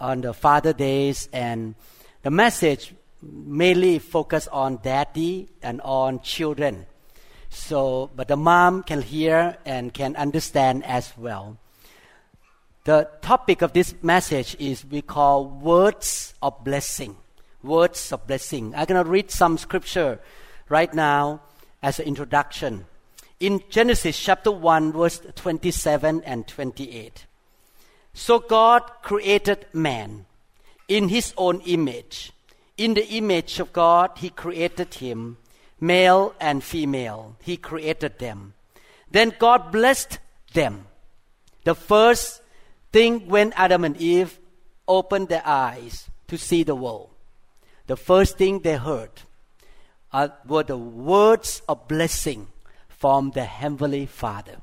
on the Father Days, and the message mainly focus on daddy and on children. So, but the mom can hear and can understand as well. The topic of this message is we call words of blessing. Words of blessing. I'm going to read some scripture right now as an introduction. In Genesis chapter 1, verse 27 and 28. So God created man in his own image. In the image of God, he created him, male and female. He created them. Then God blessed them. The first thing when Adam and Eve opened their eyes to see the world, the first thing they heard uh, were the words of blessing from the Heavenly Father.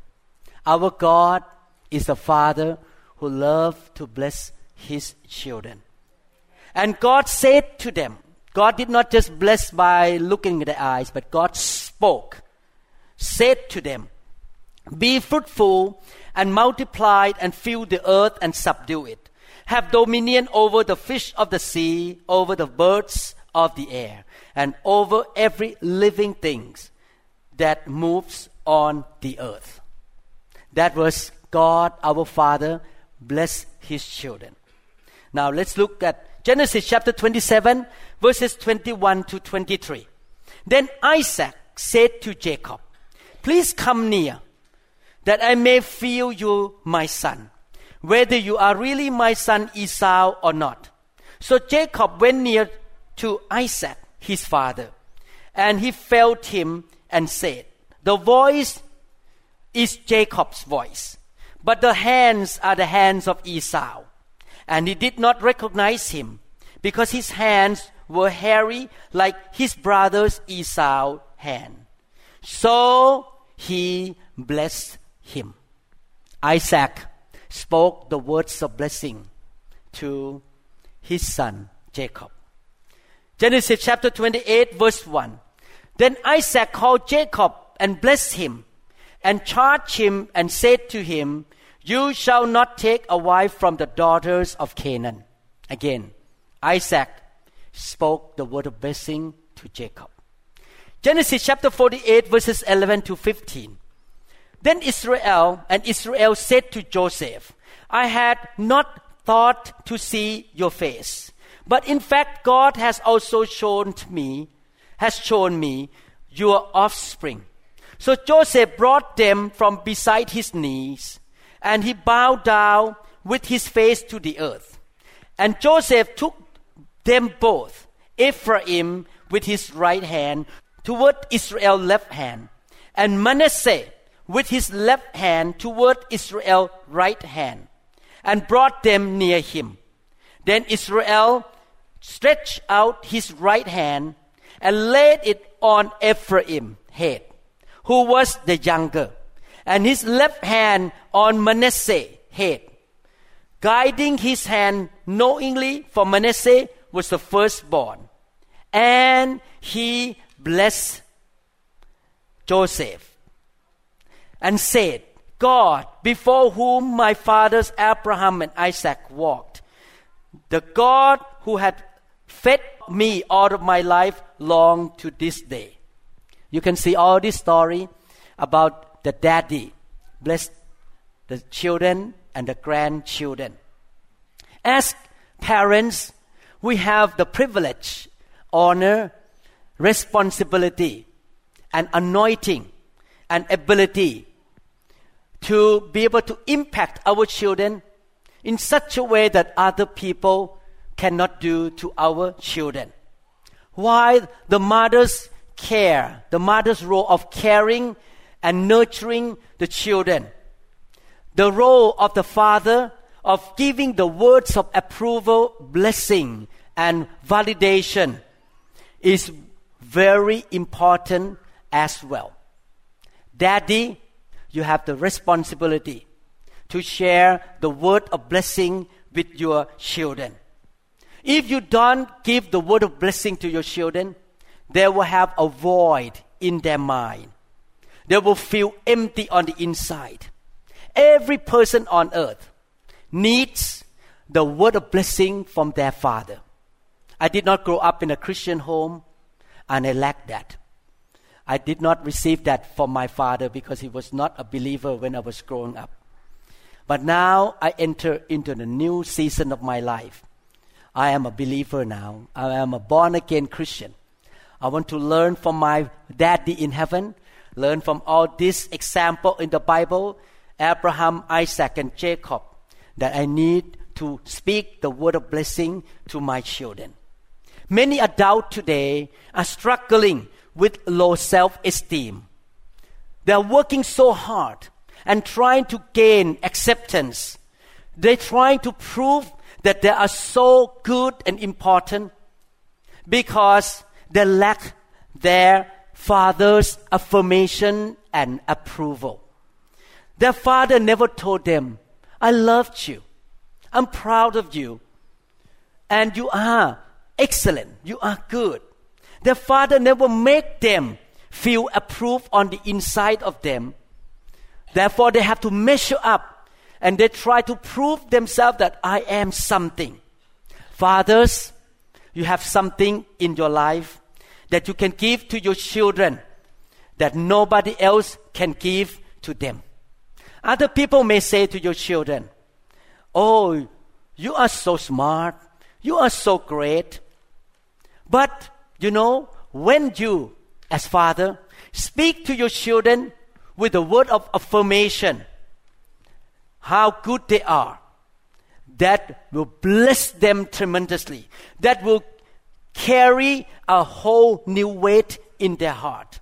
Our God is a Father who love to bless his children. And God said to them, God did not just bless by looking at the eyes, but God spoke, said to them, Be fruitful and multiply and fill the earth and subdue it. Have dominion over the fish of the sea, over the birds of the air, and over every living thing that moves on the earth. That was God our Father bless his children. Now let's look at Genesis chapter 27, verses 21 to 23. Then Isaac said to Jacob, Please come near, that I may feel you, my son, whether you are really my son Esau or not. So Jacob went near to Isaac, his father, and he felt him and said, The voice is Jacob's voice but the hands are the hands of Esau. And he did not recognize him because his hands were hairy like his brother's Esau's hand. So he blessed him. Isaac spoke the words of blessing to his son Jacob. Genesis chapter 28, verse 1. Then Isaac called Jacob and blessed him and charged him and said to him, You shall not take a wife from the daughters of Canaan. Again, Isaac spoke the word of blessing to Jacob. Genesis chapter 48, verses 11 to 15. Then Israel and Israel said to Joseph, I had not thought to see your face, but in fact God has also shown me, has shown me your offspring. So Joseph brought them from beside his knees, and he bowed down with his face to the earth. And Joseph took them both, Ephraim with his right hand toward Israel's left hand, and Manasseh with his left hand toward Israel's right hand, and brought them near him. Then Israel stretched out his right hand and laid it on Ephraim's head, who was the younger, and his left hand on Manasseh's head. Guiding his hand knowingly for Manasseh was the firstborn. And he blessed Joseph and said, God, before whom my fathers Abraham and Isaac walked, the God who had fed me all of my life long to this day. You can see all this story about the daddy bless the children and the grandchildren. As parents, we have the privilege, honor, responsibility, and anointing and ability to be able to impact our children in such a way that other people cannot do to our children. Why the mother's care, the mother's role of caring and nurturing the children, the role of the father of giving the words of approval, blessing, and validation is very important as well. Daddy, you have the responsibility to share the word of blessing with your children. If you don't give the word of blessing to your children, they will have a void in their mind. They will feel empty on the inside. Every person on earth needs the word of blessing from their father. I did not grow up in a Christian home, and I lacked that. I did not receive that from my father because he was not a believer when I was growing up. But now I enter into the new season of my life. I am a believer now. I am a born again Christian. I want to learn from my daddy in heaven, learn from all this example in the Bible, Abraham, Isaac, and Jacob, that I need to speak the word of blessing to my children. Many adults today are struggling with low self esteem. They are working so hard and trying to gain acceptance. They're trying to prove that they are so good and important because they lack their father's affirmation and approval. Their father never told them, I loved you. I'm proud of you. And you are excellent. You are good. Their father never made them feel approved on the inside of them. Therefore, they have to measure up and they try to prove themselves that I am something. Fathers, you have something in your life that you can give to your children that nobody else can give to them. Other people may say to your children, Oh, you are so smart. You are so great. But you know, when you, as father, speak to your children with a word of affirmation, how good they are, that will bless them tremendously. That will carry a whole new weight in their heart.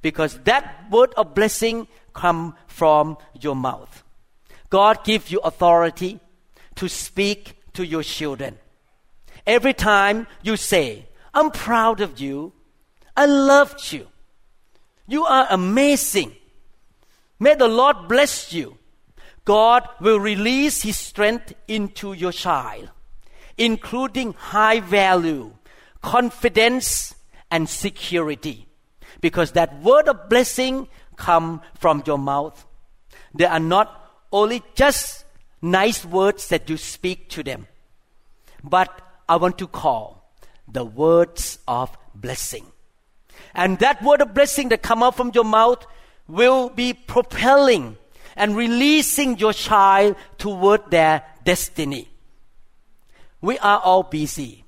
Because that word of blessing come from your mouth. God gives you authority to speak to your children. Every time you say, I'm proud of you. I loved you. You are amazing. May the Lord bless you. God will release His strength into your child, including high value, confidence, and security. Because that word of blessing come from your mouth. They are not only just nice words that you speak to them, but I want to call the words of blessing. And that word of blessing that come out from your mouth will be propelling and releasing your child toward their destiny. We are all busy.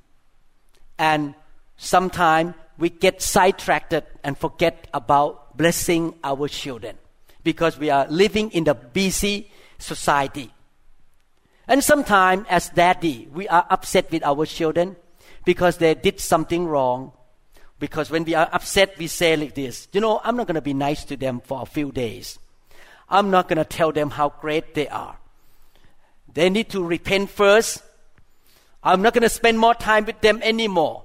And sometimes we get sidetracked and forget about blessing our children because we are living in the busy society. And sometimes, as daddy, we are upset with our children because they did something wrong. Because when we are upset, we say like this, you know, I'm not going to be nice to them for a few days. I'm not going to tell them how great they are. They need to repent first. I'm not going to spend more time with them anymore.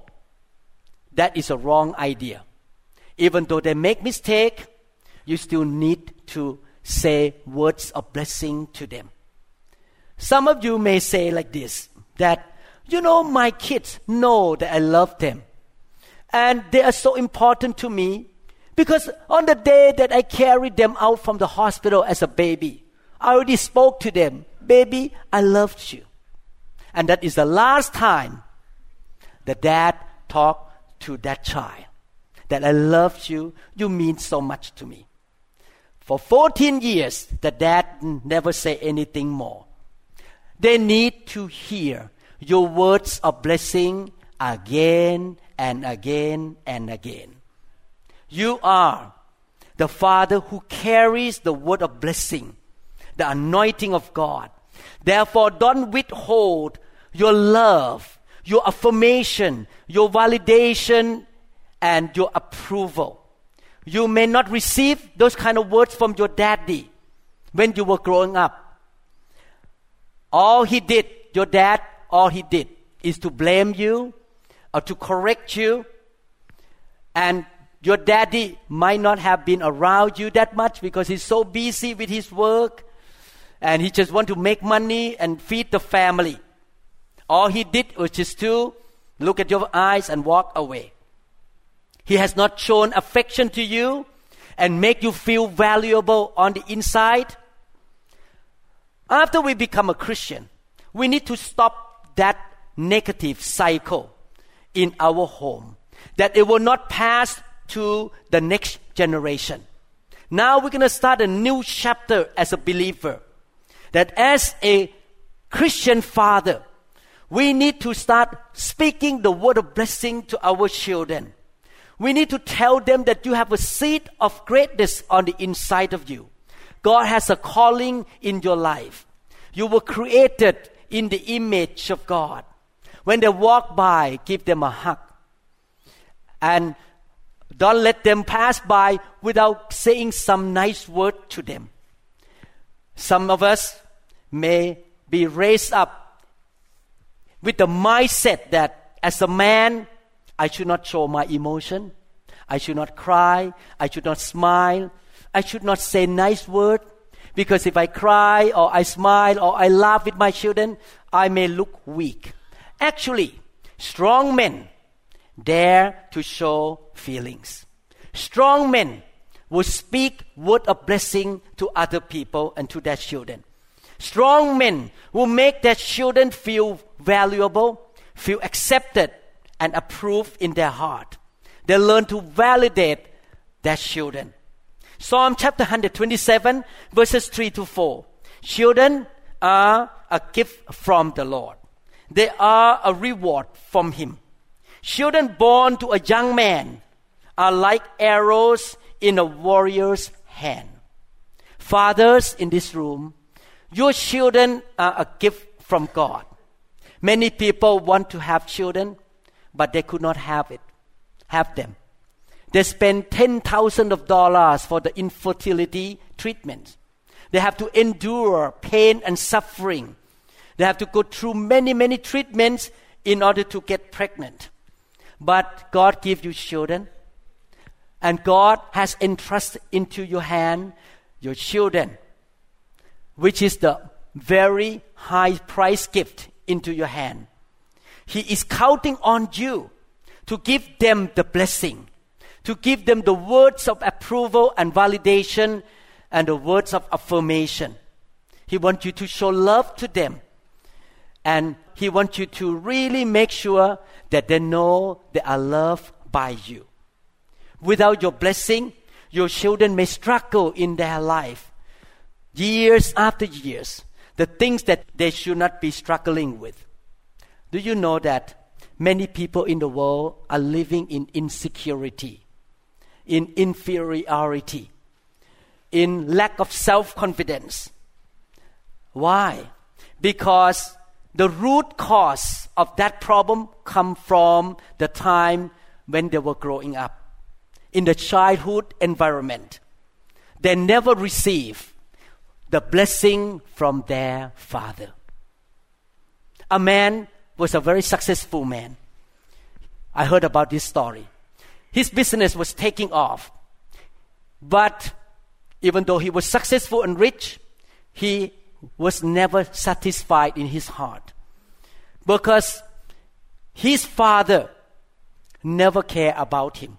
That is a wrong idea. Even though they make mistake, you still need to say words of blessing to them. Some of you may say like this that you know, my kids know that I love them. And they are so important to me because on the day that I carried them out from the hospital as a baby, I already spoke to them, Baby, I loved you. And that is the last time the dad talked to that child that I loved you. You mean so much to me. For 14 years, the dad never say anything more. They need to hear your words of blessing again and again and again. You are the Father who carries the word of blessing, the anointing of God. Therefore, don't withhold your love, your affirmation, your validation, and your approval. You may not receive those kind of words from your daddy when you were growing up. all he did, your dad, all he did is to blame you or to correct you. And your daddy might not have been around you that much because he's so busy with his work and he just want to make money and feed the family. All he did was just to look at your eyes and walk away. He has not shown affection to you and make you feel valuable on the inside. After we become a Christian, we need to stop that negative cycle in our home, that it will not pass to the next generation. Now we're going to start a new chapter as a believer. That as a Christian father, we need to start speaking the word of blessing to our children. We need to tell them that you have a seed of greatness on the inside of you. God has a calling in your life. You were created in the image of God. When they walk by, give them a hug. And don't let them pass by without saying some nice word to them. Some of us may be raised up with the mindset that as a man, I should not show my emotion. I should not cry. I should not smile. I should not say nice word. Because if I cry or I smile or I laugh with my children, I may look weak. Actually, strong men dare to show feelings. Strong men will speak word of blessing to other people and to their children. Strong men will make their children feel valuable, feel accepted, and approved in their heart. They learn to validate their children. Psalm chapter 127, verses 3 to 4. Children are a gift from the Lord. They are a reward from Him. Children born to a young man are like arrows in a warrior's hand. Fathers in this room, your children are a gift from God. Many people want to have children, but they could not have it, have them. They spend ten thousand of dollars for the infertility treatment. They have to endure pain and suffering. They have to go through many, many treatments in order to get pregnant. But God gives you children, and God has entrusted into your hand your children, which is the very high price gift into your hand. He is counting on you to give them the blessing, to give them the words of approval and validation and the words of affirmation. He wants you to show love to them. And He wants you to really make sure that they know they are loved by you. Without your blessing, your children may struggle in their life. Years after years, the things that they should not be struggling with. Do you know that many people in the world are living in insecurity, in inferiority? in lack of self confidence. Why? Because the root cause of that problem come from the time when they were growing up in the childhood environment. They never receive the blessing from their father. A man was a very successful man. I heard about this story. His business was taking off, but even though he was successful and rich, he was never satisfied in his heart because his father never cared about him.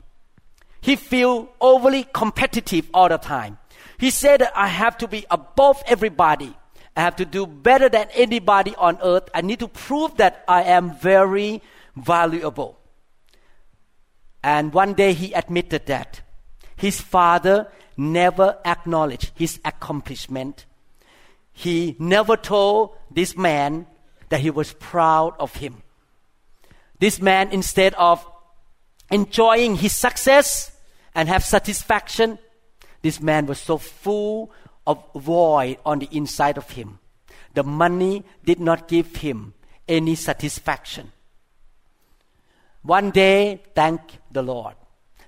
He feel overly competitive all the time. He said I have to be above everybody. I have to do better than anybody on earth. I need to prove that I am very valuable. And one day he admitted that his father never acknowledged his accomplishment. He never told this man that he was proud of him. This man, instead of enjoying his success and have satisfaction, this man was so full of void on the inside of him. The money did not give him any satisfaction. One day, thank the Lord,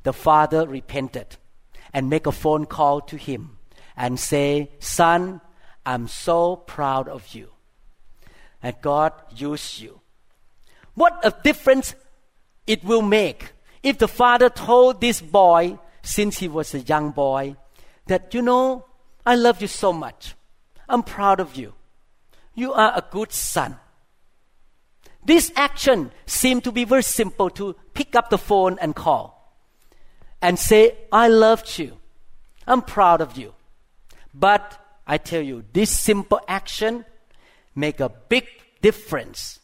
the father repented and make a phone call to him and say, Son, I'm so proud of you. and God used you. What a difference it will make if the father told this boy since he was a young boy that, you know, I love you so much. I'm proud of you. You are a good son. This action seemed to be very simple to pick up the phone and call and say, I loved you. I'm proud of you. But I tell you, this simple action make a big difference.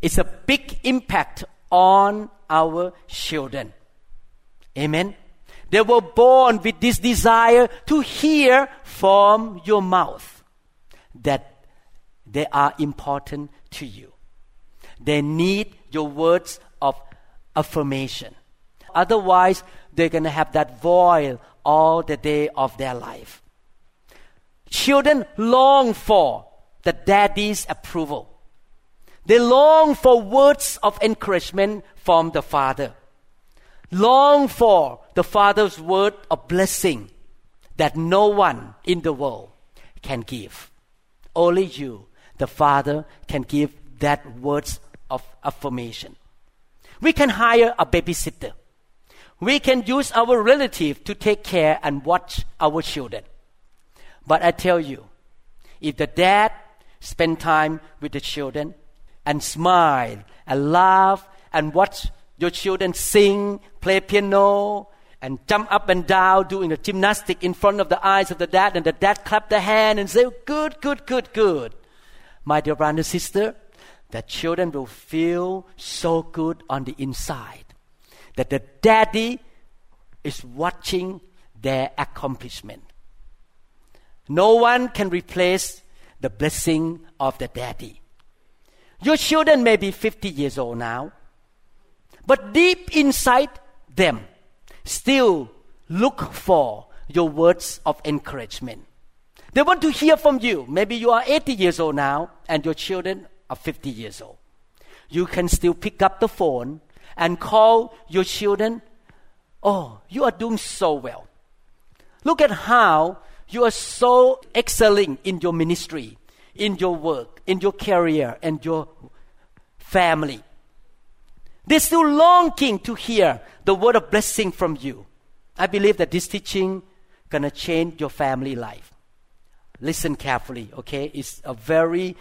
It's a big impact on our children. Amen. They were born with this desire to hear from your mouth that they are important to you. They need your words of affirmation. Otherwise, they're going to have that void all the day of their life. Children long for the daddy's approval. They long for words of encouragement from the father. Long for the father's word of blessing that no one in the world can give. Only you, the father, can give that words of affirmation. We can hire a babysitter. We can use our relative to take care and watch our children. But I tell you, if the dad spend time with the children and smile and laugh and watch your children sing, play piano, and jump up and down doing the gymnastic in front of the eyes of the dad, and the dad clap the hand and say, Good, good, good, good. My dear brother and sister, that children will feel so good on the inside that the daddy is watching their accomplishment. No one can replace the blessing of the daddy. Your children may be 50 years old now, but deep inside them still look for your words of encouragement. They want to hear from you. Maybe you are 80 years old now and your children are 50 years old. You can still pick up the phone and call your children. Oh, you are doing so well. Look at how you are so excelling in your ministry, in your work, in your career, and your family. They're still longing to hear the word of blessing from you. I believe that this teaching gonna change your family life. Listen carefully, okay? It's a very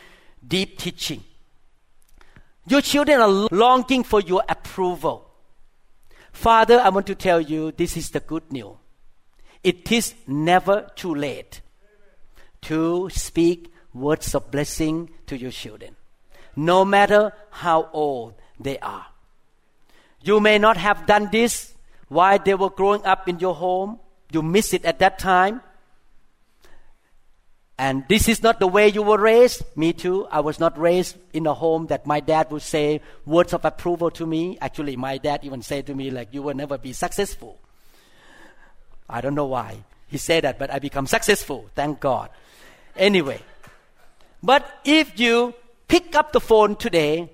deep teaching. Your children are longing for your approval. Father, I want to tell you this is the good news. It is never too late to speak words of blessing to your children, no matter how old they are. You may not have done this while they were growing up in your home. You miss it at that time. And this is not the way you were raised. Me too. I was not raised in a home that my dad would say words of approval to me. Actually, my dad even said to me, like, you will never be successful. I don't know why. He said that, but I become successful. Thank God. Anyway. But if you pick up the phone today,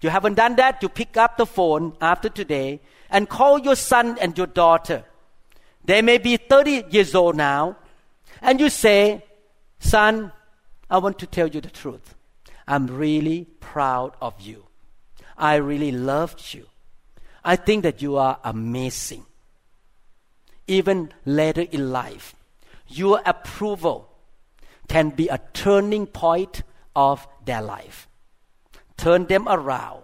you haven't done that, you pick up the phone after today and call your son and your daughter. They may be 30 years old now. And you say, Son, I want to tell you the truth. I'm really proud of you. I really loved you. I think that you are amazing. Even later in life, your approval can be a turning point of their life. Turn them around.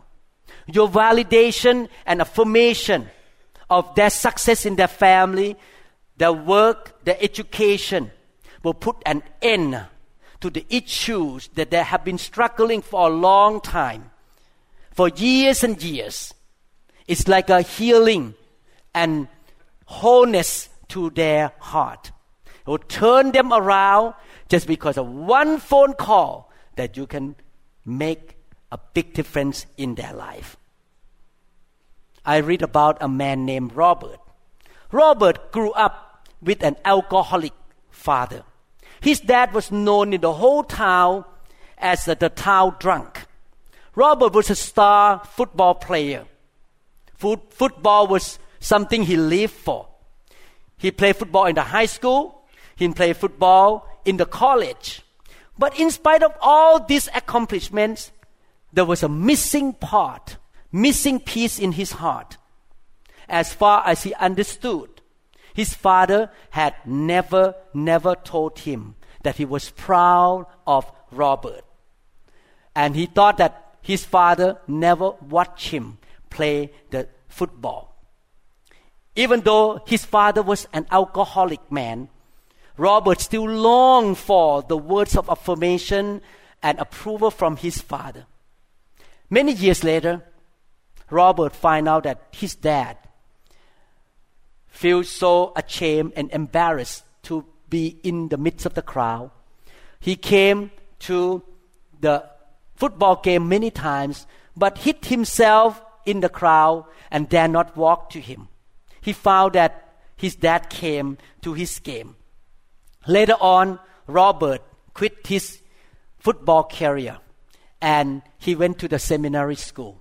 Your validation and affirmation of their success in their family, their work, their education will put an end to the issues that they have been struggling for a long time, for years and years. It's like a healing and wholeness to their heart. It will turn them around just because of one phone call that you can make a big difference in their life. I read about a man named Robert. Robert grew up with an alcoholic father. His dad was known in the whole town as the, the town drunk. Robert was a star football player. Foot, football was something he lived for. He played football in the high school. He played football in the college. But in spite of all these accomplishments, there was a missing part, missing piece in his heart. As far as he understood, his father had never, never told him that he was proud of Robert. And he thought that his father never watched him play the football. Even though his father was an alcoholic man, Robert still longed for the words of affirmation and approval from his father. Many years later, Robert found out that his dad feels so ashamed and embarrassed to be in the midst of the crowd. He came to the football game many times, but hid himself in the crowd and dare not walk to him. He found that his dad came to his game. Later on, Robert quit his football career and he went to the seminary school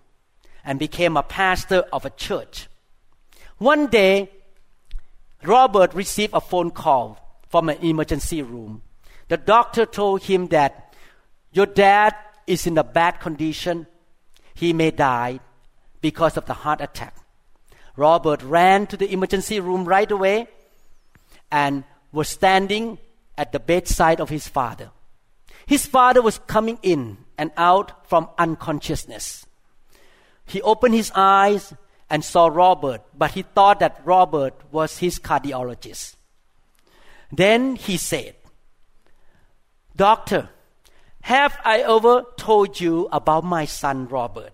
and became a pastor of a church. One day, Robert received a phone call from an emergency room. The doctor told him that your dad is in a bad condition. He may die because of the heart attack. Robert ran to the emergency room right away and was standing at the bedside of his father. His father was coming in and out from unconsciousness. He opened his eyes and saw Robert, but he thought that Robert was his cardiologist. Then he said, Doctor, have I ever told you about my son Robert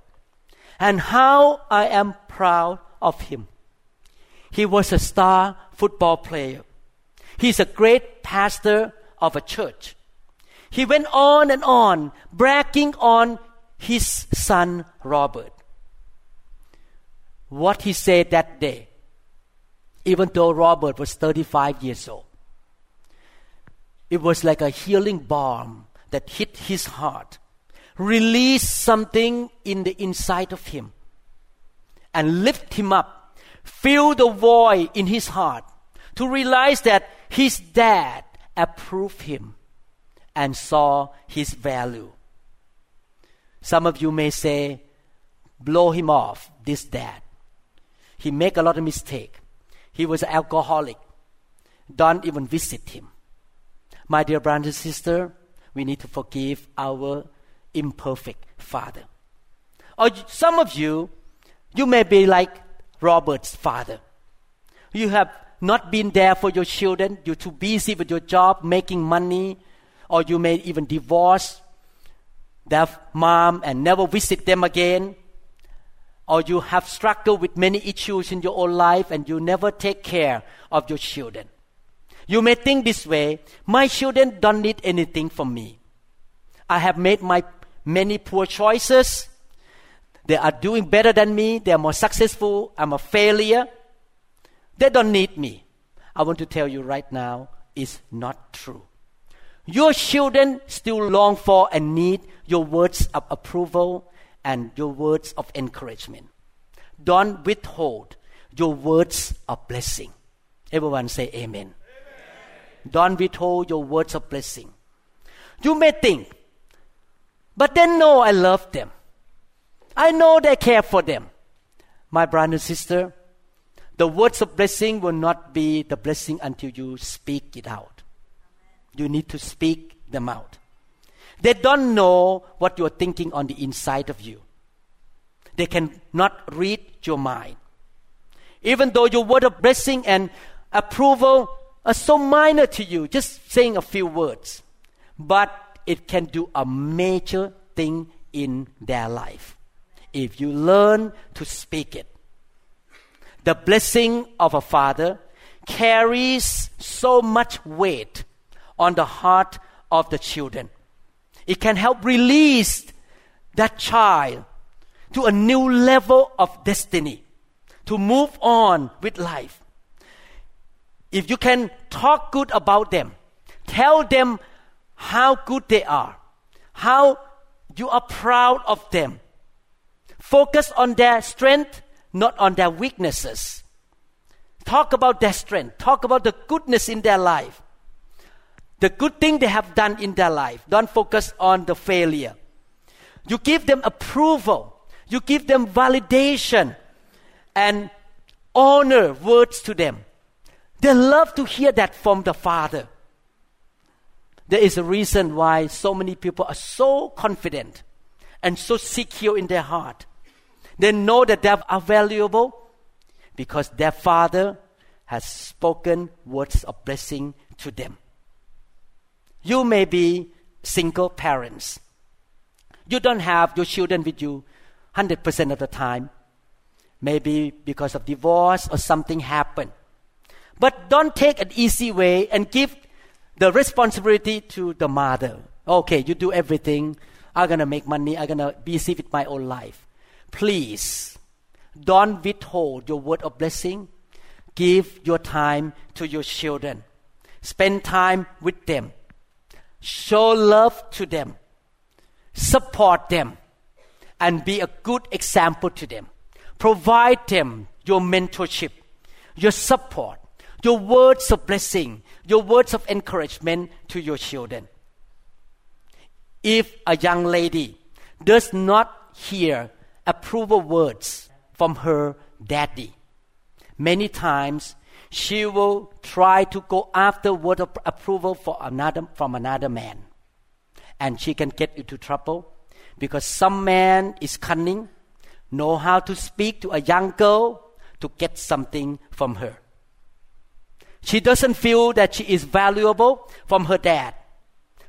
and how I am proud of him? He was a star football player. He's a great pastor of a church. He went on and on, bragging on his son Robert what he said that day, even though Robert was 35 years old. It was like a healing balm that hit his heart, released something in the inside of him, and lift him up, fill the void in his heart to realize that his dad approved him and saw his value. Some of you may say, blow him off, this dad. He make a lot of mistake. He was an alcoholic. Don't even visit him. My dear brothers and sister, we need to forgive our imperfect father. Or some of you, you may be like Robert's father. You have not been there for your children. You're too busy with your job, making money, or you may even divorce their mom and never visit them again or you have struggled with many issues in your own life and you never take care of your children. You may think this way my children don't need anything from me. I have made my many poor choices. They are doing better than me. They are more successful. I'm a failure. They don't need me. I want to tell you right now, it's not true. Your children still long for and need your words of approval and your words of encouragement. Don't withhold your words of blessing. Everyone say amen. amen. Don't withhold your words of blessing. You may think, but then know I love them. I know they care for them. My brother and sister, the words of blessing will not be the blessing until you speak it out. You need to speak them out. They don't know what you're thinking on the inside of you. They cannot read your mind. Even though your word of blessing and approval are so minor to you, just saying a few words, but it can do a major thing in their life if you learn to speak it. The blessing of a father carries so much weight on the heart of the children. It can help release that child to a new level of destiny, to move on with life. If you can talk good about them, tell them how good they are, how you are proud of them. Focus on their strength, not on their weaknesses. Talk about their strength. Talk about the goodness in their life. The good thing they have done in their life. Don't focus on the failure. You give them approval. You give them validation and honor words to them. They love to hear that from the Father. There is a reason why so many people are so confident and so secure in their heart. They know that they are valuable because their Father has spoken words of blessing to them. You may be single parents. You don't have your children with you 100% of the time. Maybe because of divorce or something happened. But don't take an easy way and give the responsibility to the mother. Okay, you do everything. I'm gonna make money. I'm gonna be busy with my own life. Please, don't withhold your word of blessing. Give your time to your children. Spend time with them. Show love to them. Support them. And be a good example to them. Provide them your mentorship, your support, your words of blessing, your words of encouragement to your children. If a young lady does not hear approval words from her daddy, many times she will try to go after word of approval for another, from another man. And she can get into trouble because some man is cunning, know how to speak to a young girl to get something from her. She doesn't feel that she is valuable from her dad,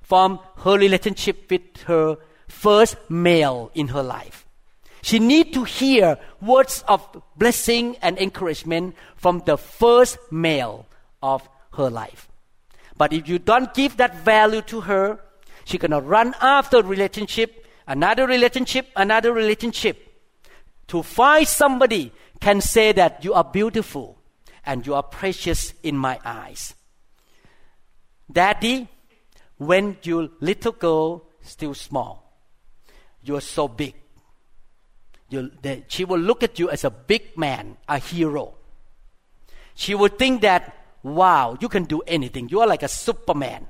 from her relationship with her first male in her life. She need to hear words of blessing and encouragement from the first male of her life. But if you don't give that value to her, she's gonna run after relationship, another relationship, another relationship. To find somebody can say that you are beautiful and you are precious in my eyes. Daddy, when your little girl still small, you're so big. You, she will look at you as a big man, a hero. She will think that, wow, you can do anything. You are like a superman.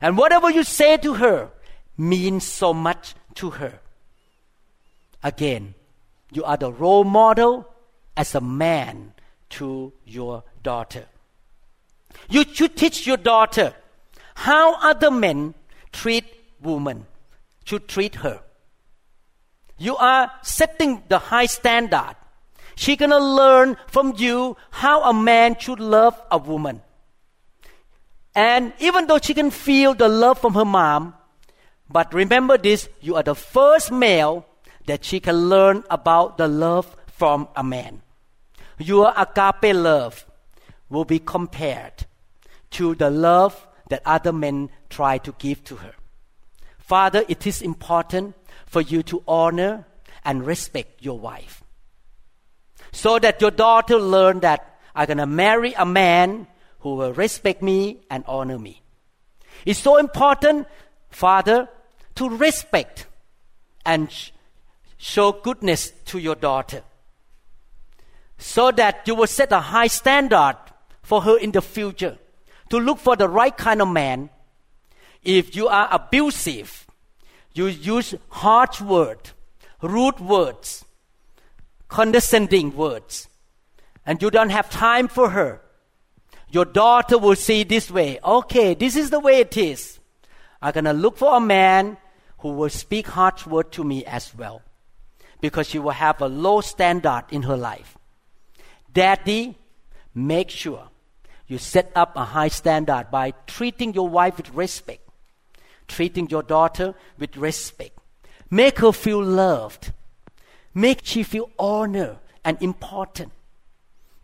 And whatever you say to her means so much to her. Again, you are the role model as a man to your daughter. You should teach your daughter how other men treat women, should treat her. You are setting the high standard. She's gonna learn from you how a man should love a woman. And even though she can feel the love from her mom, but remember this, you are the first male that she can learn about the love from a man your agape love will be compared to the love that other men try to give to her. Father, it is important for you to honor and respect your wife. So that your daughter learn that I'm gonna marry a man who will respect me and honor me. It's so important, Father, to respect and show goodness to your daughter so that you will set a high standard for her in the future to look for the right kind of man. If you are abusive, you use harsh words, rude words, condescending words, and you don't have time for her, your daughter will see this way. Okay, this is the way it is. I'm gonna look for a man who will speak harsh words to me as well, because she will have a low standard in her life. Daddy, make sure you set up a high standard by treating your wife with respect, treating your daughter with respect. Make her feel loved. Make she feel honored and important.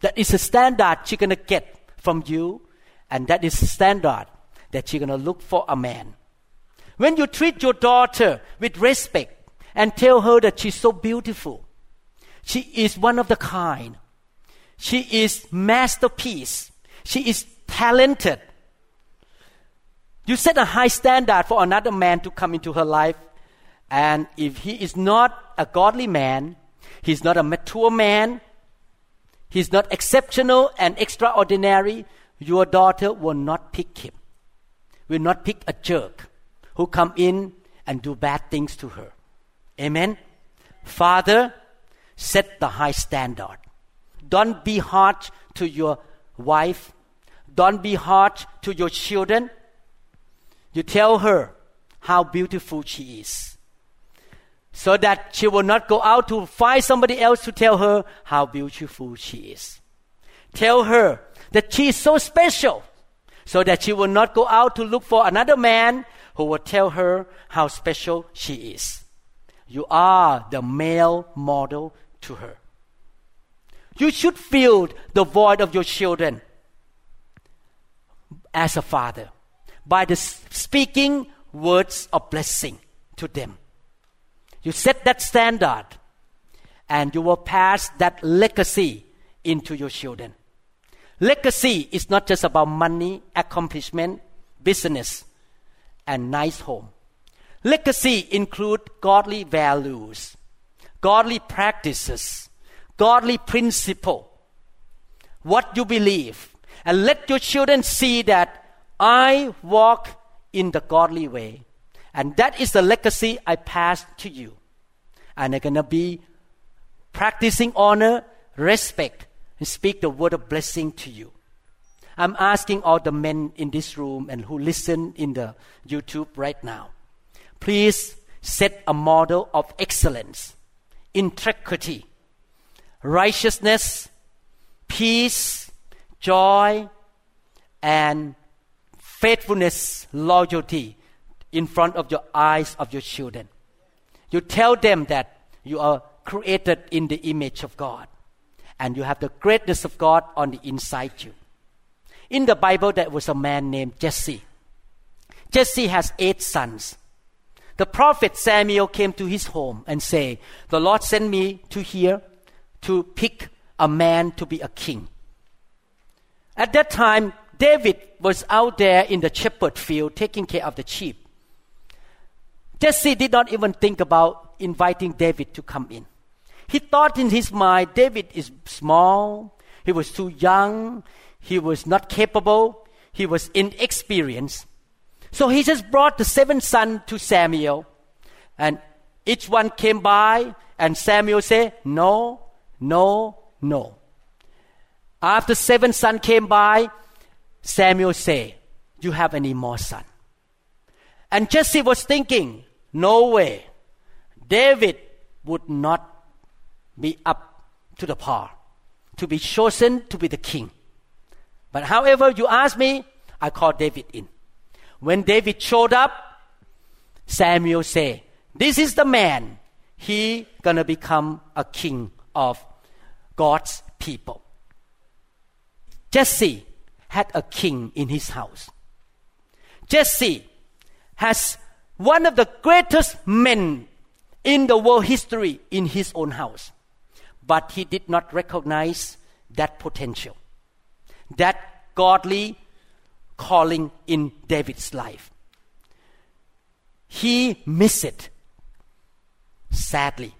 That is a standard she's gonna get from you, and that is a standard that she's gonna look for a man. When you treat your daughter with respect and tell her that she's so beautiful, she is one of the kind, she is masterpiece. She is talented. You set a high standard for another man to come into her life. And if he is not a godly man, he's not a mature man, he's not exceptional and extraordinary, your daughter will not pick him. Will not pick a jerk who come in and do bad things to her. Amen. Father, set the high standard. Don't be hard to your wife. Don't be hard to your children. You tell her how beautiful she is. So that she will not go out to find somebody else to tell her how beautiful she is. Tell her that she is so special so that she will not go out to look for another man who will tell her how special she is. You are the male model to her. You should fill the void of your children as a father by the speaking words of blessing to them. You set that standard and you will pass that legacy into your children. Legacy is not just about money, accomplishment, business, and nice home. Legacy include godly values, godly practices, godly principle, what you believe, and let your children see that I walk in the godly way, and that is the legacy I pass to you. And I'm gonna be practicing honor, respect, and speak the word of blessing to you. I'm asking all the men in this room and who listen in the YouTube right now. Please set a model of excellence, integrity, righteousness, peace, joy, and faithfulness, loyalty in front of your eyes of your children. You tell them that you are created in the image of God and you have the greatness of God on the inside you. In the Bible, there was a man named Jesse. Jesse has eight sons. The prophet Samuel came to his home and say, "The Lord sent me to here to pick a man to be a king." At that time, David was out there in the shepherd field taking care of the sheep. Jesse did not even think about inviting David to come in. He thought in his mind, David is small, he was too young, he was not capable, he was inexperienced. So he just brought the seven sons to Samuel, and each one came by, and Samuel said, No, no, no. After seven sons came by, Samuel said, You have any more son? And Jesse was thinking, No way. David would not be up to the par, to be chosen to be the king. But however you ask me, I call David in. When David showed up, Samuel said, This is the man. He gonna become a king of God's people. Jesse had a king in his house. Jesse has one of the greatest men in the world history in his own house but he did not recognize that potential, that godly calling in David's life. He missed it, sadly.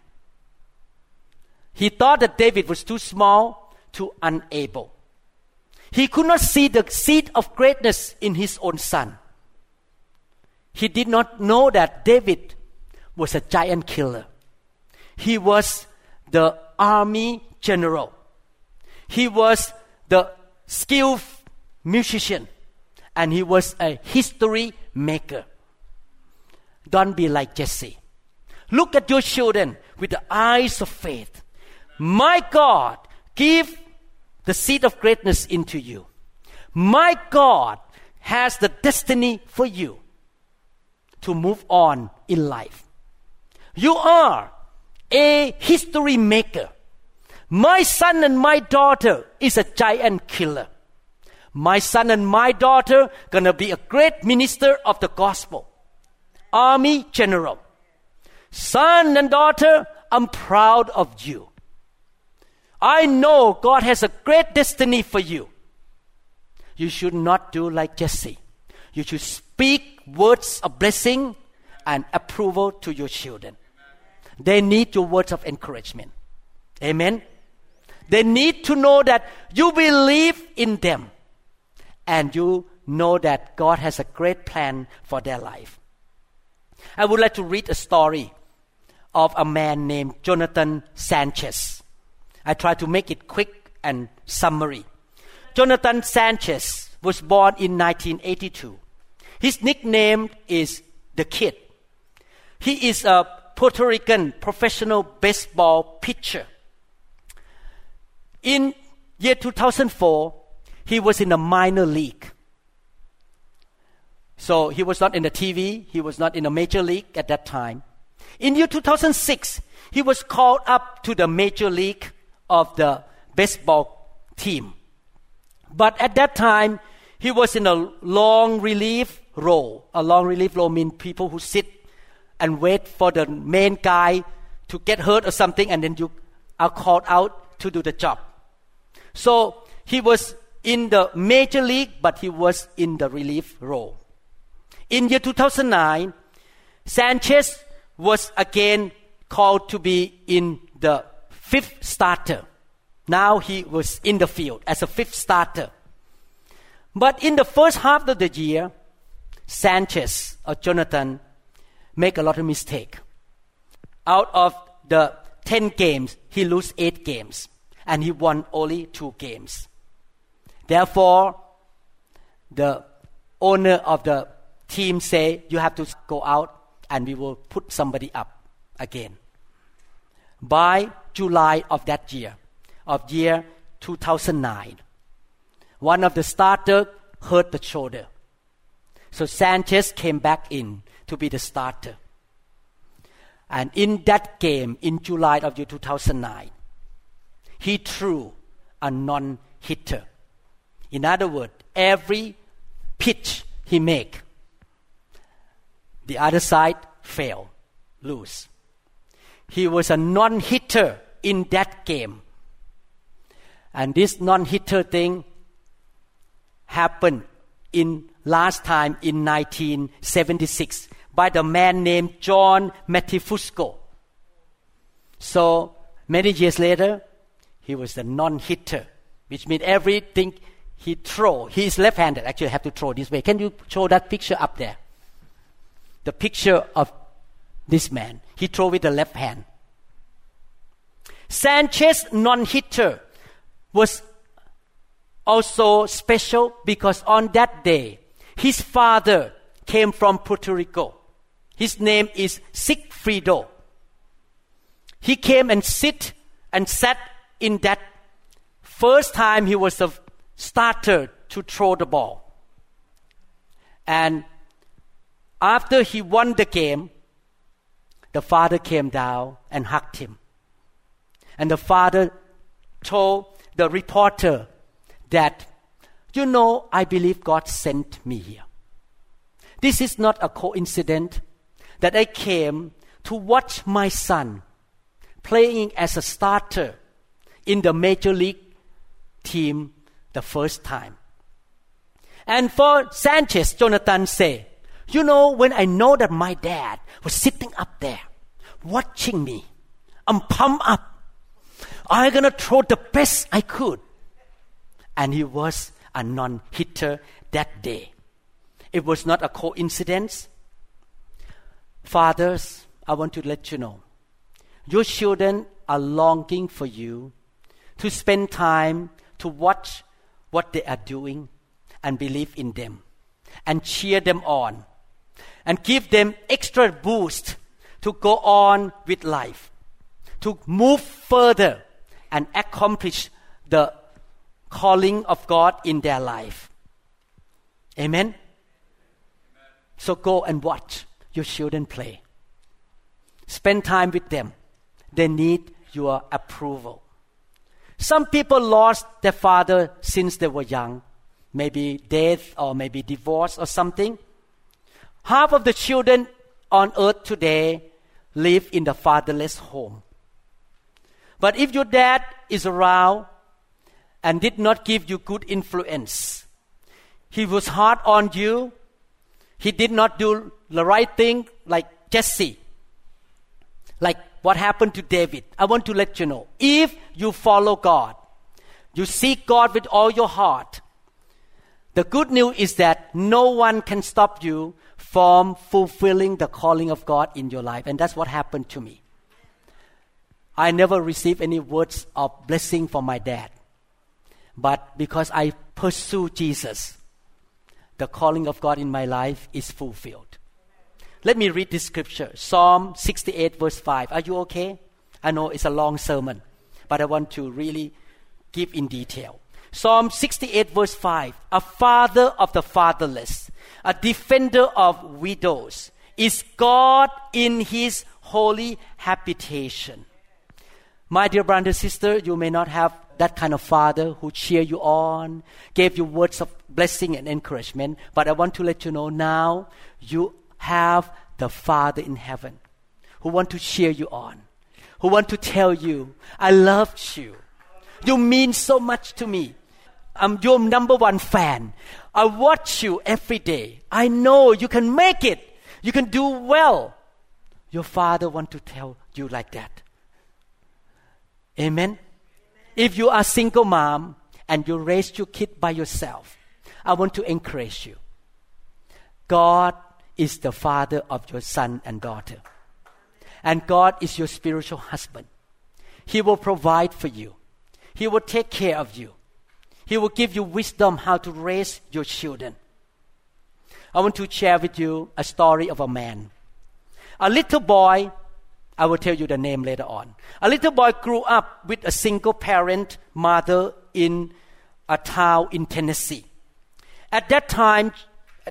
He thought that David was too small, too unable. He could not see the seed of greatness in his own son. He did not know that David was a giant killer. He was the army general. He was the skilled musician and he was a history maker. Don't be like Jesse. Look at your children with the eyes of faith. My God, give the seed of greatness into you. My God has the destiny for you to move on in life. You are a history maker. My son and my daughter is a giant killer. My son and my daughter gonna be a great minister of the gospel. Army general. Son and daughter, I'm proud of you. I know God has a great destiny for you. You should not do like Jesse. You should speak words of blessing and approval to your children. They need your words of encouragement. Amen. They need to know that you believe in them and you know that God has a great plan for their life. I would like to read a story of a man named Jonathan Sanchez. I try to make it quick and summary. Jonathan Sanchez was born in 1982. His nickname is the Kid. He is a Puerto Rican professional baseball pitcher. In year 2004, he was in a minor league. So he was not in the TV, he was not in a major league at that time. In year 2006, he was called up to the major league of the baseball team. But at that time, he was in a long relief role. A long relief role means people who sit and wait for the main guy to get hurt or something, and then you are called out to do the job. So he was in the major league, but he was in the relief role. In year 2009, Sanchez was again called to be in the fifth starter. Now he was in the field as a fifth starter. But in the first half of the year, Sanchez or Jonathan make a lot of mistake. Out of the 10 games, he lose 8 games and he won only 2 games. Therefore, the owner of the team say you have to go out and we will put somebody up again. By July of that year, of year 2009, one of the starter hurt the shoulder. So Sanchez came back in to be the starter. And in that game, in July of year 2009, he threw a non-hitter. In other words, every pitch he make, the other side fail, lose. He was a non-hitter in that game. And this non-hitter thing happened in last time in 1976 by the man named John Montefusco. So many years later, he was the non-hitter, which means everything he throw. He is left-handed. Actually, have to throw this way. Can you show that picture up there? The picture of this man. He throw with the left hand. Sanchez non-hitter was also special because on that day, his father came from Puerto Rico. His name is Sigfrido. He came and sit and sat in that first time he was a starter to throw the ball. And after he won the game, the father came down and hugged him. And the father told the reporter that, you know, I believe God sent me here. This is not a coincidence that I came to watch my son playing as a starter in the major league team the first time. And for Sanchez, Jonathan said, you know, when I know that my dad was sitting up there watching me, um, I'm pumped up. I'm gonna throw the best I could. And he was a non hitter that day. It was not a coincidence. Fathers, I want to let you know your children are longing for you to spend time to watch what they are doing and believe in them and cheer them on and give them extra boost to go on with life, to move further and accomplish the calling of God in their life. Amen? Amen? So go and watch your children play. Spend time with them. They need your approval. Some people lost their father since they were young, maybe death or maybe divorce or something. Half of the children on earth today live in the fatherless home. But if your dad is around and did not give you good influence, he was hard on you, he did not do the right thing like Jesse, like what happened to David. I want to let you know if you follow God, you seek God with all your heart, the good news is that no one can stop you from fulfilling the calling of God in your life. And that's what happened to me. I never received any words of blessing from my dad. But because I pursue Jesus, the calling of God in my life is fulfilled. Let me read this scripture Psalm 68, verse 5. Are you okay? I know it's a long sermon, but I want to really give in detail. Psalm 68, verse 5 A father of the fatherless, a defender of widows, is God in his holy habitation. My dear brother and sister, you may not have that kind of father who cheer you on, gave you words of blessing and encouragement, but I want to let you know now you have the Father in heaven who want to cheer you on, who want to tell you, I loved you. You mean so much to me. I'm your number one fan. I watch you every day. I know you can make it. You can do well. Your father want to tell you like that. Amen. If you are single mom and you raise your kid by yourself, I want to encourage you. God is the father of your son and daughter. And God is your spiritual husband. He will provide for you. He will take care of you. He will give you wisdom how to raise your children. I want to share with you a story of a man. A little boy, I will tell you the name later on. A little boy grew up with a single parent mother in a town in Tennessee. At that time,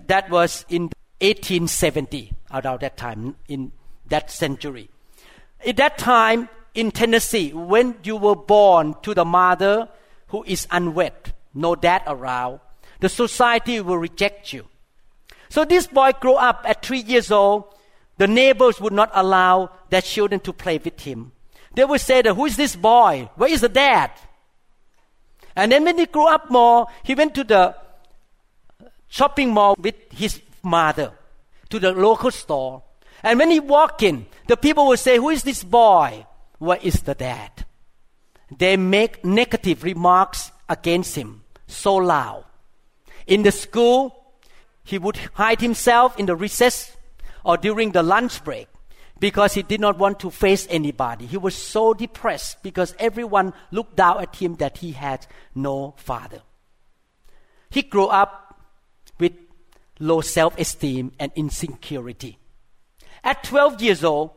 that was in 1870, around that time, in that century. At that time, in Tennessee, when you were born to the mother who is unwed, no dad around, the society will reject you. So this boy grew up at three years old. The neighbors would not allow their children to play with him. They would say who is this boy? Where is the dad? And then when he grew up more, he went to the shopping mall with his mother to the local store. And when he walked in, the people would say, who is this boy? Where is the dad? They make negative remarks against him so loud. In the school, he would hide himself in the recess or during the lunch break because he did not want to face anybody. He was so depressed because everyone looked down at him that he had no father. He grew up with low self esteem and insecurity. At 12 years old,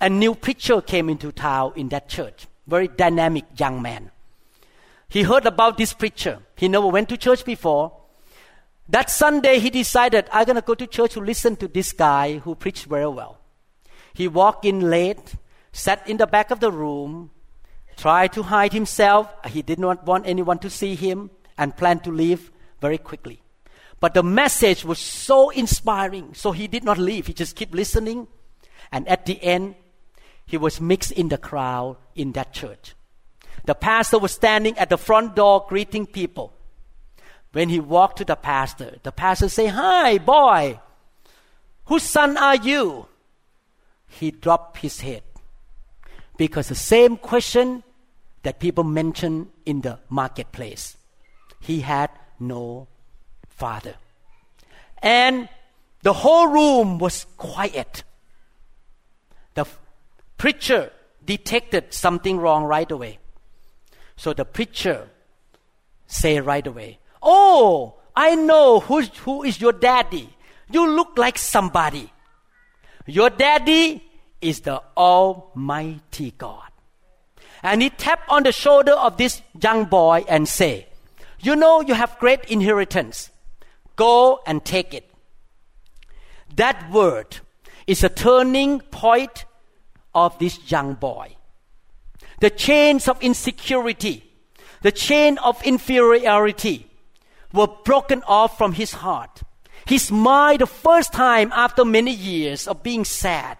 a new preacher came into town in that church, very dynamic young man. He heard about this preacher. He never went to church before. That Sunday, he decided, I'm going to go to church to listen to this guy who preached very well. He walked in late, sat in the back of the room, tried to hide himself. He did not want anyone to see him and planned to leave very quickly. But the message was so inspiring, so he did not leave. He just kept listening. And at the end, he was mixed in the crowd in that church. The pastor was standing at the front door greeting people. When he walked to the pastor, the pastor say, "Hi, boy. Whose son are you?" He dropped his head because the same question that people mention in the marketplace. He had no father. And the whole room was quiet. The preacher detected something wrong right away. So the preacher say right away, Oh, I know who, who is your daddy. You look like somebody. Your daddy is the Almighty God. And he tapped on the shoulder of this young boy and say, You know you have great inheritance. Go and take it. That word is a turning point of this young boy. The chains of insecurity, the chain of inferiority were broken off from his heart. He smiled the first time after many years of being sad.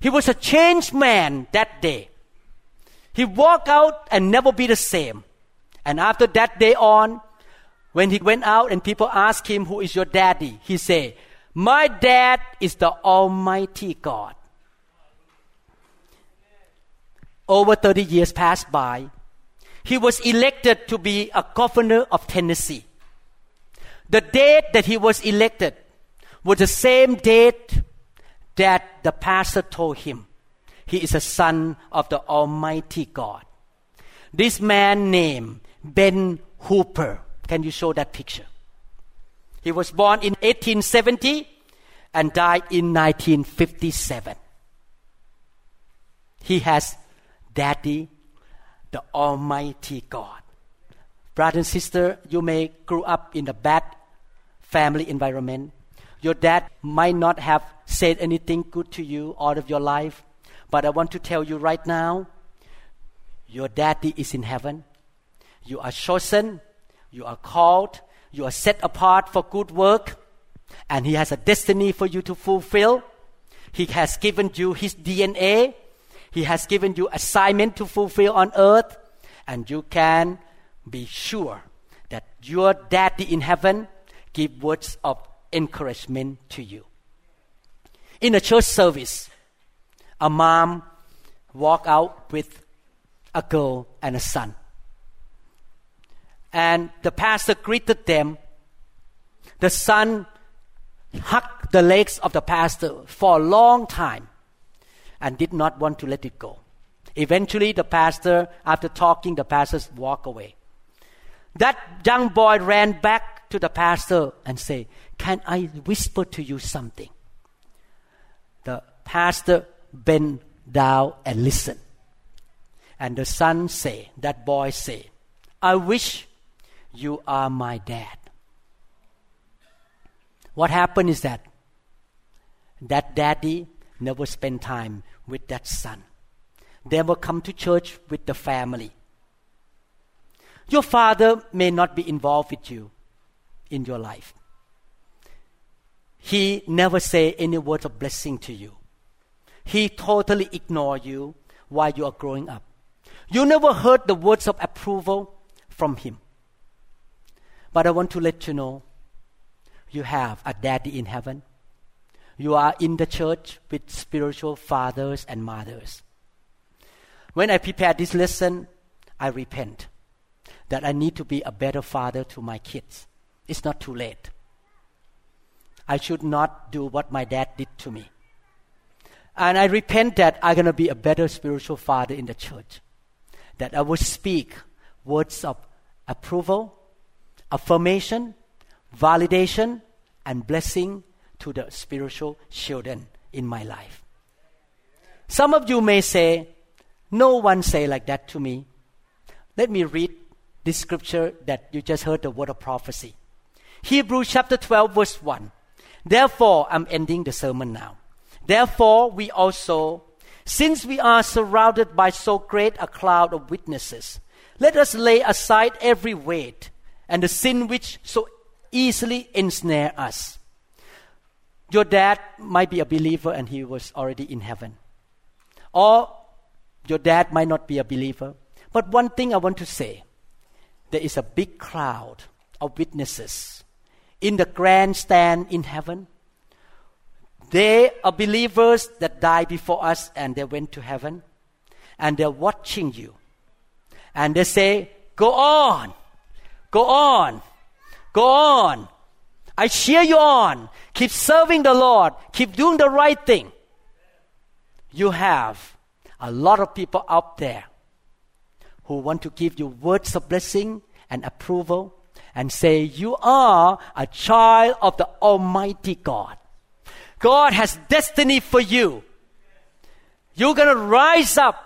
He was a changed man that day. He walked out and never be the same. And after that day on, when he went out and people asked him, Who is your daddy? He said, My dad is the Almighty God. Over 30 years passed by. He was elected to be a governor of Tennessee. The date that he was elected was the same date that the pastor told him. he is a son of the Almighty God. This man named Ben Hooper. Can you show that picture? He was born in 1870 and died in 1957. He has Daddy, the Almighty God. Brother and sister, you may grow up in a bad family environment. Your dad might not have said anything good to you all of your life, but I want to tell you right now your daddy is in heaven. You are chosen, you are called, you are set apart for good work, and He has a destiny for you to fulfill. He has given you His DNA. He has given you assignment to fulfill on earth, and you can be sure that your daddy in heaven give words of encouragement to you. In a church service, a mom walked out with a girl and a son. And the pastor greeted them. The son hugged the legs of the pastor for a long time and did not want to let it go. Eventually, the pastor, after talking, the pastor walked away. That young boy ran back to the pastor and said, Can I whisper to you something? The pastor bent down and listened. And the son say, that boy say, I wish you are my dad. What happened is that that daddy never spend time with that son. They will come to church with the family. Your father may not be involved with you in your life. He never say any words of blessing to you. He totally ignore you while you are growing up. You never heard the words of approval from him. But I want to let you know you have a daddy in heaven. You are in the church with spiritual fathers and mothers. When I prepare this lesson, I repent that I need to be a better father to my kids. It's not too late. I should not do what my dad did to me. And I repent that I'm going to be a better spiritual father in the church. That I will speak words of approval, affirmation, validation, and blessing to the spiritual children in my life. Some of you may say, No one say like that to me. Let me read this scripture that you just heard the word of prophecy. Hebrews chapter 12, verse 1. Therefore, I'm ending the sermon now. Therefore, we also, since we are surrounded by so great a cloud of witnesses, let us lay aside every weight and the sin which so easily ensnare us. Your dad might be a believer and he was already in heaven. Or your dad might not be a believer. But one thing I want to say there is a big crowd of witnesses in the grandstand in heaven. They are believers that died before us and they went to heaven. And they're watching you. And they say, Go on, go on, go on. I cheer you on. Keep serving the Lord. Keep doing the right thing. You have a lot of people out there who want to give you words of blessing and approval and say, You are a child of the Almighty God. God has destiny for you. You're going to rise up.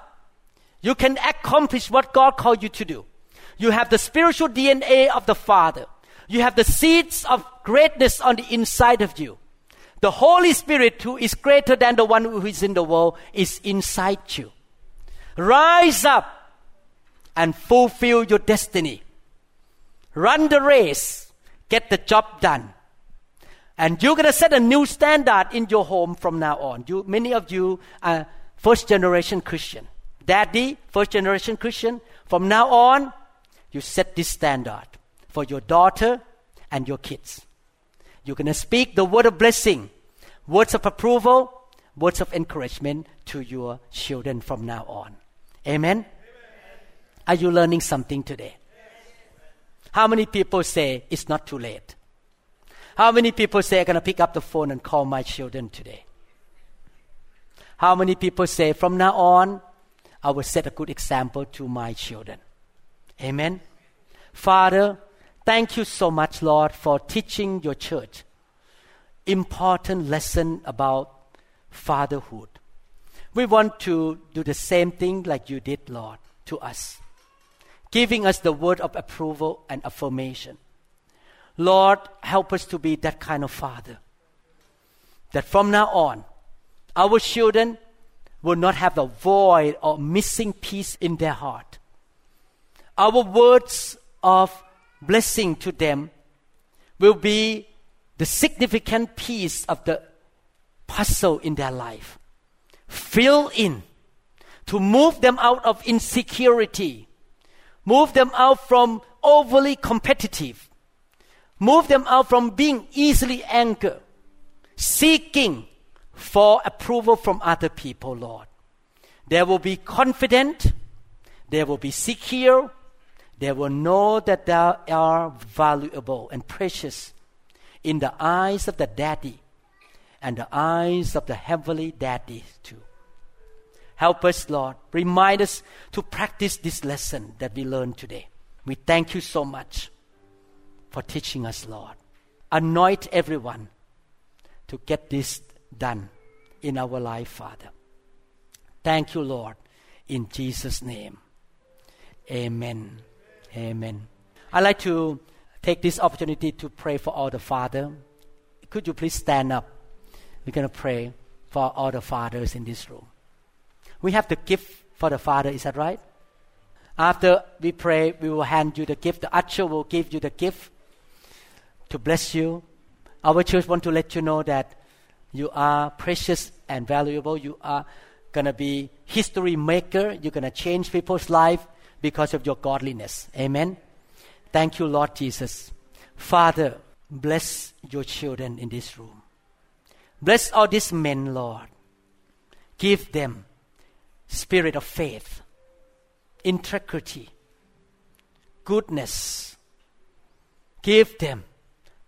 You can accomplish what God called you to do. You have the spiritual DNA of the Father. You have the seeds of greatness on the inside of you. The Holy Spirit, who is greater than the one who is in the world, is inside you. Rise up and fulfill your destiny. Run the race. Get the job done. And you're going to set a new standard in your home from now on. You, many of you are first generation Christian. Daddy, first generation Christian. From now on, you set this standard for your daughter and your kids. You're going to speak the word of blessing, words of approval, words of encouragement to your children from now on. Amen? Amen. Are you learning something today? How many people say it's not too late? How many people say I'm going to pick up the phone and call my children today? How many people say, from now on, I will set a good example to my children? Amen. Father, thank you so much, Lord, for teaching your church important lesson about fatherhood. We want to do the same thing like you did, Lord, to us, giving us the word of approval and affirmation. Lord, help us to be that kind of father. That from now on, our children will not have a void or missing piece in their heart. Our words of blessing to them will be the significant piece of the puzzle in their life. Fill in to move them out of insecurity, move them out from overly competitive, move them out from being easily angered, seeking for approval from other people, Lord. They will be confident, they will be secure, they will know that they are valuable and precious in the eyes of the daddy and the eyes of the heavenly daddy too. Help us, Lord. Remind us to practice this lesson that we learned today. We thank you so much for teaching us, Lord. Anoint everyone to get this done in our life, Father. Thank you, Lord, in Jesus' name. Amen. Amen. I'd like to take this opportunity to pray for all the father. Could you please stand up? We're going to pray for all the fathers in this room. We have the gift for the father, is that right? After we pray, we will hand you the gift. The usher will give you the gift to bless you. Our church want to let you know that you are precious and valuable. You are going to be history maker. You're going to change people's life because of your godliness. Amen. Thank you, Lord Jesus. Father, bless your children in this room. Bless all these men, Lord. Give them spirit of faith, integrity, goodness. Give them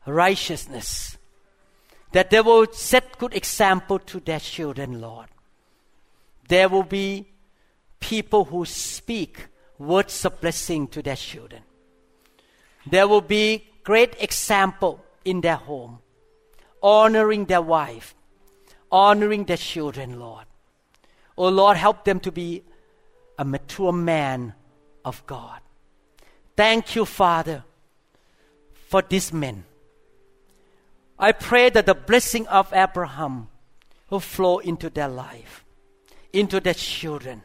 righteousness. That they will set good example to their children, Lord. There will be people who speak words of blessing to their children. There will be great example in their home, honoring their wife, honoring their children, Lord. Oh Lord, help them to be a mature man of God. Thank you, Father, for these men. I pray that the blessing of Abraham will flow into their life, into their children,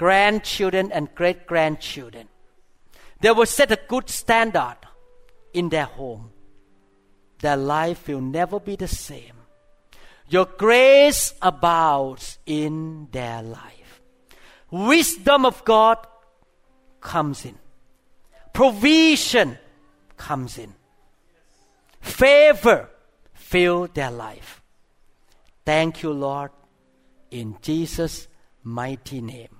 grandchildren, and great grandchildren. They will set a good standard in their home. Their life will never be the same. Your grace abounds in their life. Wisdom of God comes in. Provision comes in. Favor fill their life. Thank you, Lord, in Jesus' mighty name.